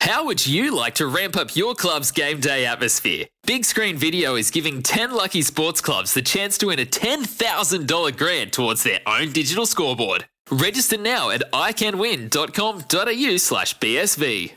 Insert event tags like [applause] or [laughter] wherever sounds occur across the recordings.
How would you like to ramp up your club's game day atmosphere? Big Screen Video is giving 10 lucky sports clubs the chance to win a $10,000 grant towards their own digital scoreboard. Register now at iCanWin.com.au slash BSV.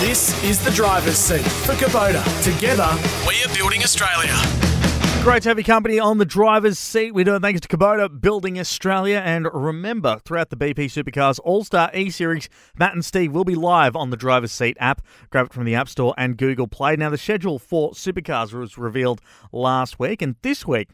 This is the driver's seat for Kubota. Together, we are building Australia. Great to have your company on the driver's seat. We do it thanks to Kubota Building Australia. And remember, throughout the BP Supercars All Star E Series, Matt and Steve will be live on the driver's seat app. Grab it from the App Store and Google Play. Now, the schedule for Supercars was revealed last week. And this week,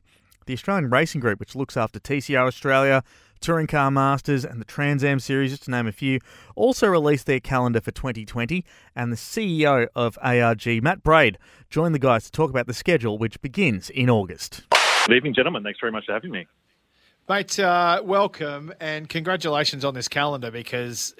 the Australian Racing Group, which looks after TCR Australia, Touring Car Masters, and the Trans Am Series, just to name a few, also released their calendar for 2020. And the CEO of ARG, Matt Braid, joined the guys to talk about the schedule, which begins in August. Good evening, gentlemen. Thanks very much for having me. Mate, uh, welcome and congratulations on this calendar because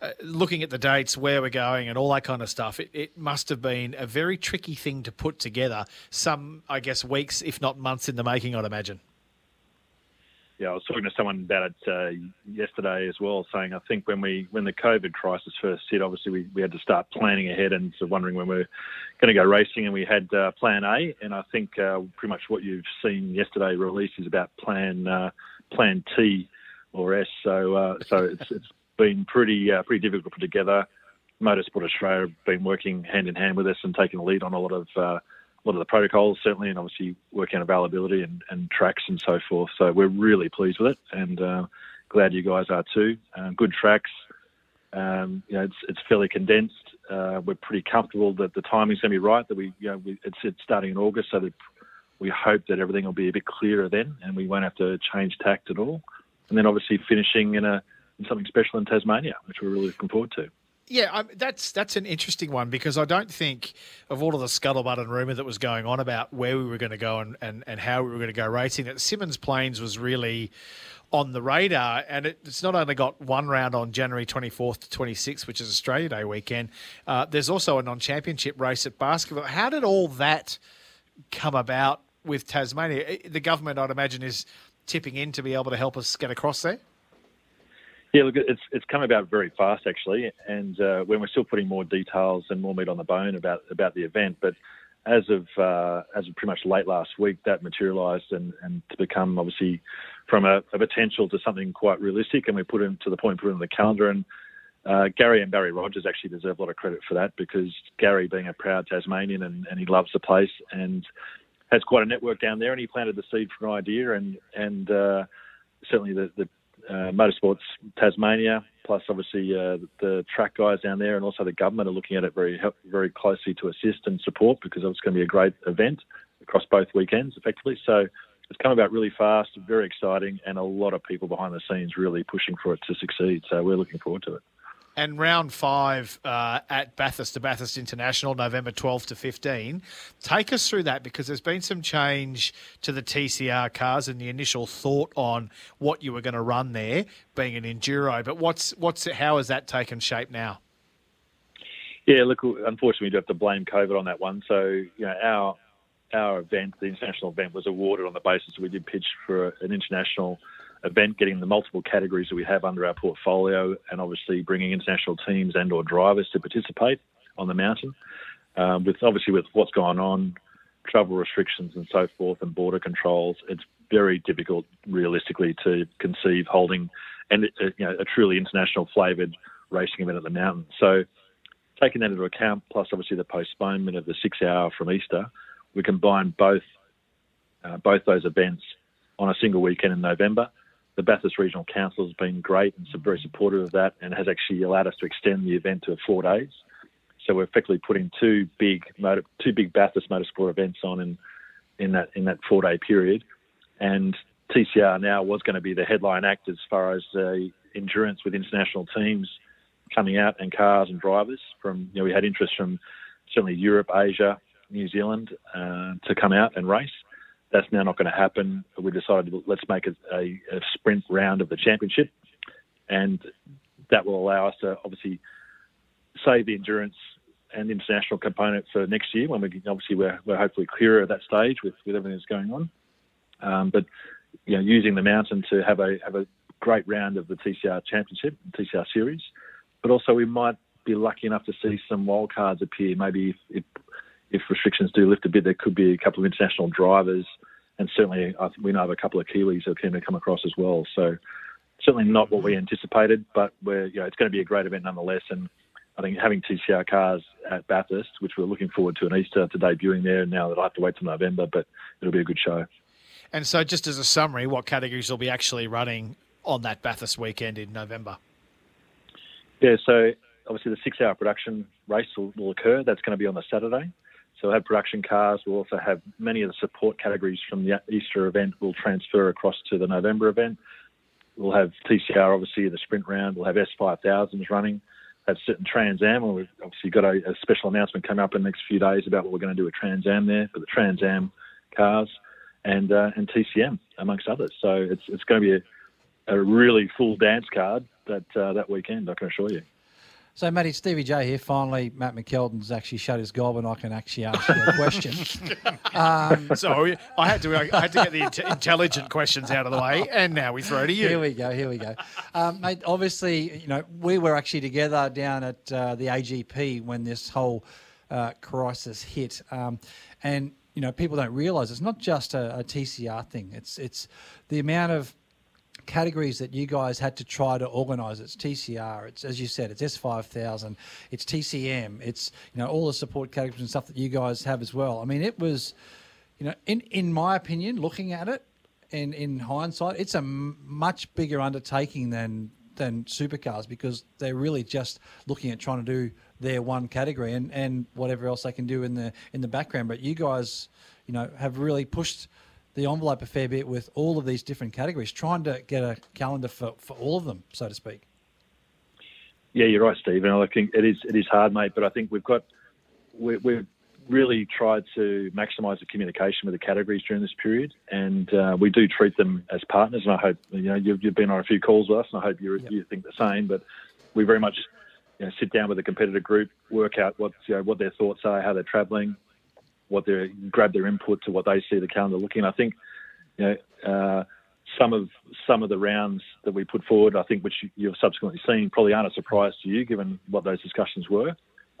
uh, looking at the dates, where we're going, and all that kind of stuff, it, it, must have been a very tricky thing to put together. Some, I guess, weeks, if not months in the making, I'd imagine yeah, I was talking to someone about it uh, yesterday as well, saying I think when we when the COVID crisis first hit, obviously we, we had to start planning ahead and sort of wondering when we are going to go racing, and we had uh, Plan A, and I think uh, pretty much what you've seen yesterday released is about Plan uh, Plan T or S. So uh, so it's it's been pretty uh, pretty difficult to put together. Motorsport Australia have been working hand in hand with us and taking the lead on a lot of lot of the protocols, certainly, and obviously working on availability and, and tracks and so forth. So we're really pleased with it, and uh, glad you guys are too. Uh, good tracks. Um, you know, it's it's fairly condensed. Uh, we're pretty comfortable that the timing's going to be right. That we, you know, we, it's it's starting in August, so that we hope that everything will be a bit clearer then, and we won't have to change tact at all. And then obviously finishing in a in something special in Tasmania, which we're really looking forward to. Yeah, um, that's that's an interesting one because I don't think of all of the scuttlebutt and rumour that was going on about where we were going to go and, and, and how we were going to go racing that Symmons Plains was really on the radar, and it, it's not only got one round on January 24th to 26th, which is Australia Day weekend. Uh, there's also a non-championship race at Baskerville. How did all that come about with Tasmania? The government, I'd imagine, is tipping in to be able to help us get across there. Yeah, look, it's it's come about very fast actually, and uh, when we're still putting more details and more meat on the bone about about the event, but as of uh, as of pretty much late last week, that materialised and, and to become obviously from a, a, potential to something quite realistic, and we put it to the point, put it on the calendar, and uh, Garry and Barry Rogers actually deserve a lot of credit for that because Garry, being a proud Tasmanian, and, and he loves the place and has quite a network down there, and he planted the seed for an idea, and and uh, certainly the, the uh, Motorsports Tasmania, plus obviously uh, the track guys down there, and also the government are looking at it very very closely to assist and support because it's going to be a great event across both weekends, effectively. So it's come about really fast, very exciting, and a lot of people behind the scenes really pushing for it to succeed. So we're looking forward to it and round five uh, at Bathurst to Bathurst International, November 12 to 15. Take us through that because there's been some change to the TCR cars and the initial thought on what you were going to run there, being an enduro. But what's what's how has that taken shape now? Yeah, look, unfortunately, we do have to blame COVID on that one. So, you know, our our event, the international event, was awarded on the basis we did pitch for an international event, getting the multiple categories that we have under our portfolio, and obviously bringing international teams and or drivers to participate on the mountain. Um, with obviously with what's gone on, travel restrictions and so forth, and border controls, it's very difficult, realistically, to conceive holding and uh, you know a truly international flavoured racing event at the mountain. So, taking that into account, plus obviously the postponement of the six hour from Easter, we combine both uh, both those events on a single weekend in November the Bathurst Regional Council has been great and very supportive of that and has actually allowed us to extend the event to four days. So we're effectively putting two big motor, two big Bathurst motorsport events on in in that in that four day period, and TCR now was going to be the headline act as far as uh, endurance with international teams coming out and cars and drivers from you know we had interest from certainly Europe, Asia, New Zealand uh, to come out and race. That's now not going to happen. We decided let's make a, a, a sprint round of the championship, and that will allow us to obviously save the endurance and international component for next year when we can, obviously we're, we're hopefully clearer at that stage with, with everything that's going on. Um, but you know, using the mountain to have a have a great round of the TCR Championship, TCR Series, but also we might be lucky enough to see some wild cards appear. Maybe if, if, if restrictions do lift a bit, there could be a couple of international drivers, and certainly we know of a couple of Kiwis who are keen to come across as well. So certainly not what we anticipated, but we're you know it's going to be a great event nonetheless, and I think having TCR cars at Bathurst, which we're looking forward to an Easter to debuting there now that I have to wait till November, but it'll be a good show. And so, just as a summary, what categories will be actually running on that Bathurst weekend in November? Yeah, so obviously the six-hour production race will, will occur. That's going to be on the Saturday. So have production cars. We'll also have many of the support categories from the Easter event will transfer across to the November event. We'll have TCR, obviously, in the sprint round. We'll have S5000s running have certain Trans Am. We've obviously got a, a, special announcement coming up in the next few days about what we're going to do with Trans Am there for the Trans Am cars and uh, and TCM amongst others. So it's it's going to be a, a really full dance card that uh, that weekend. I can assure you. So, Matty, Stevie J here. Finally, Matt McKeldin's actually shut his gob, and I can actually ask you a question. [laughs] um, so, I had to I had to get the intelligent questions out of the way, and now we throw to you. Here we go. Here we go, um, mate. Obviously, you know we were actually together down at uh, the AGP when this whole uh, crisis hit, um, and you know people don't realise it's not just a, a TCR thing. It's it's the amount of categories that you guys had to try to organise. It's TCR. It's as you said. It's S five thousand. It's TCM. It's you know all the support categories and stuff that you guys have as well. I mean, it was, you know, in in my opinion, looking at it, in in hindsight, it's a m- much bigger undertaking than than supercars because they're really just looking at trying to do their one category and, and whatever else they can do in the in the background. But you guys, you know, have really pushed the envelope a fair bit with all of these different categories, trying to get a calendar for, for all of them, so to speak. Yeah, you're right, Steve. And I think it is it is hard, mate. But I think we've got we, we've really tried to maximise the communication with the categories during this period, and uh, we do treat them as partners. And I hope you know you've, you've been on a few calls with us, and I hope you yep. you think the same. But we very much you know, sit down with the competitor group, work out what you know, what their thoughts are, how they're travelling, what they grab their input to what they see the calendar looking. I think you know uh, some of some of the rounds that we put forward, I think, which you've subsequently seen, probably aren't a surprise to you, given what those discussions were,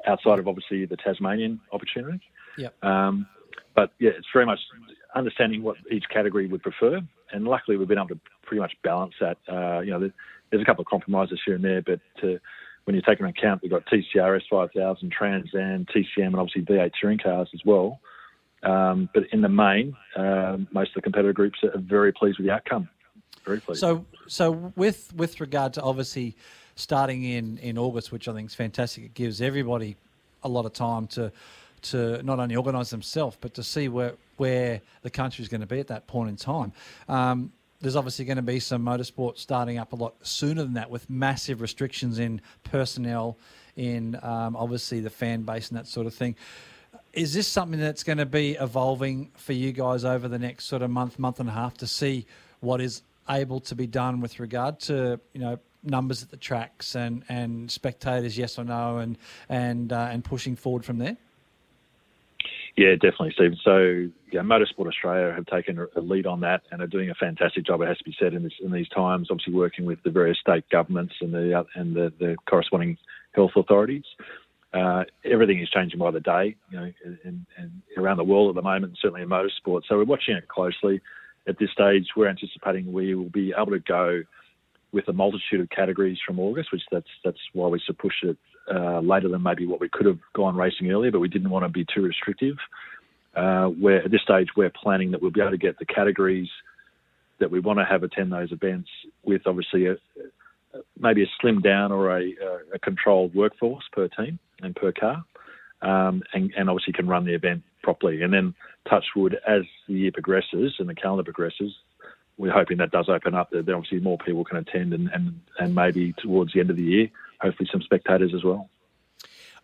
outside of obviously the Tasmanian opportunity. Yep. Um, but yeah, it's very much understanding what each category would prefer, and luckily we've been able to pretty much balance that. Uh, you know, there's a couple of compromises here and there, but to, when you take into account we've got TCR S5000, Trans Am, TCM, and obviously V8 touring cars as well. Um, but in the main, uh, most of the competitor groups are very pleased with the outcome. Very pleased. So, so with with regard to obviously starting in in August, which I think is fantastic, it gives everybody a lot of time to to not only organise themselves but to see where where the country is going to be at that point in time. Um, there's obviously going to be some motorsport starting up a lot sooner than that with massive restrictions in personnel, in um, obviously the fan base and that sort of thing. Is this something that's going to be evolving for you guys over the next sort of month, month and a half to see what is able to be done with regard to you know numbers at the tracks and, and spectators, yes or no, and and uh, and pushing forward from there? Yeah, definitely, Stephen. So, yeah, Motorsport Australia have taken a lead on that and are doing a fantastic job. It has to be said in, this, in these times. Obviously, working with the various state governments and the and the, the corresponding health authorities. Uh, everything is changing by the day, you know, and, and around the world at the moment, certainly in motorsport. So we're watching it closely. At this stage, we're anticipating we will be able to go with a multitude of categories from August, which that's that's why we so push it uh, later than maybe what we could have gone racing earlier, but we didn't want to be too restrictive. Uh, where at this stage we're planning that we'll be able to get the categories that we want to have attend those events with obviously a, maybe a slimmed down or a, a, controlled workforce per team and per car, um, and, and, obviously can run the event properly. And then Touchwood, as the year progresses and the calendar progresses, we're hoping that does open up. That obviously more people can attend, and, and, and maybe towards the end of the year, hopefully some spectators as well.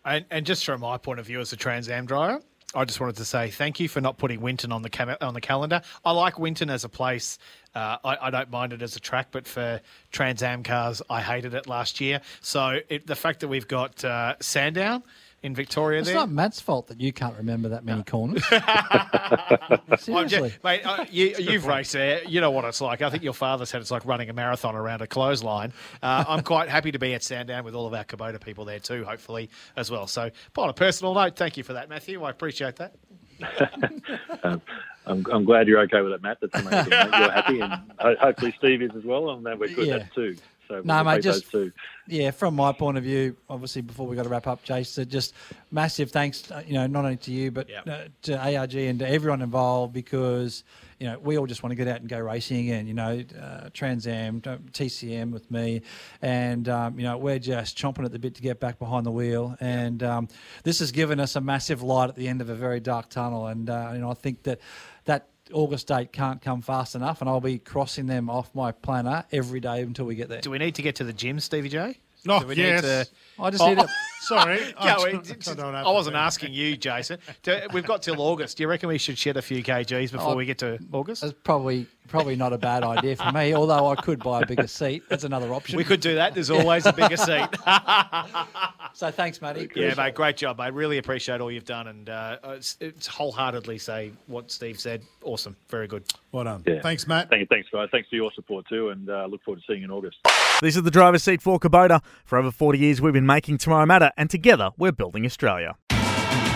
And, and just from my point of view as a Trans Am driver, I just wanted to say thank you for not putting Winton on the cam- on the calendar. I like Winton as a place. Uh, I, I, don't mind it as a track, but for Trans Am cars, I hated it last year. So it, the fact that we've got uh, Sandown in Victoria It's there. not Matt's fault that you can't remember that many corners. [laughs] [laughs] Seriously. just- mate, uh, you, you've raced there. You know what it's like. I think your father said it's like running a marathon around a clothesline. Uh, I'm quite happy to be at Sandown with all of our Kubota people there too, hopefully, as well. So, on a personal note, thank you for that, Matthew. I appreciate that. [laughs] Um, I'm, I'm glad you're okay with it, Matt. That's amazing. mate. You're happy, and ho- hopefully Steve is as well, and then we're good Yeah. at too. So No, we'll mate, take those just two. yeah. From my point of view, obviously, before we got to wrap up, Jason, just massive thanks. uh, You know, not only to you, but Yep. uh, to ARG and to everyone involved because you know we all just want to get out and go racing again. You know, uh, Trans Am, TCM with me, and um, you know we're just chomping at the bit to get back behind the wheel. And um, this has given us a massive light at the end of a very dark tunnel. And uh, you know, I think that that. August date can't come fast enough, and I'll be crossing them off my planner every day until we get there. Do we need to get to the gym, Stevie J? Oh, Do we yes. need to? I just Oh, need to. [laughs] Sorry. [laughs] I Go, [laughs] don't- I don't have I wasn't asking you, Jason. Do- We've got till August. Do you reckon we should shed a few kgs before Oh, we get to August? That's probably probably not a bad idea for me. Although I could buy a bigger seat. That's another option. We could do that. There's always a bigger seat. [laughs] [laughs] So thanks, Matty. Yeah, mate, great job, mate. Really appreciate all you've done, and uh, it's, it's wholeheartedly say what Steve said. Awesome, very good. Well done. Yeah. Thanks, Matt. Thank you, thanks, guys. Thanks for your support too, and uh, look forward to seeing you in August. This is the driver's seat for Kubota. For over 40 years, we've been making Tomorrow Matter, and together, we're building Australia.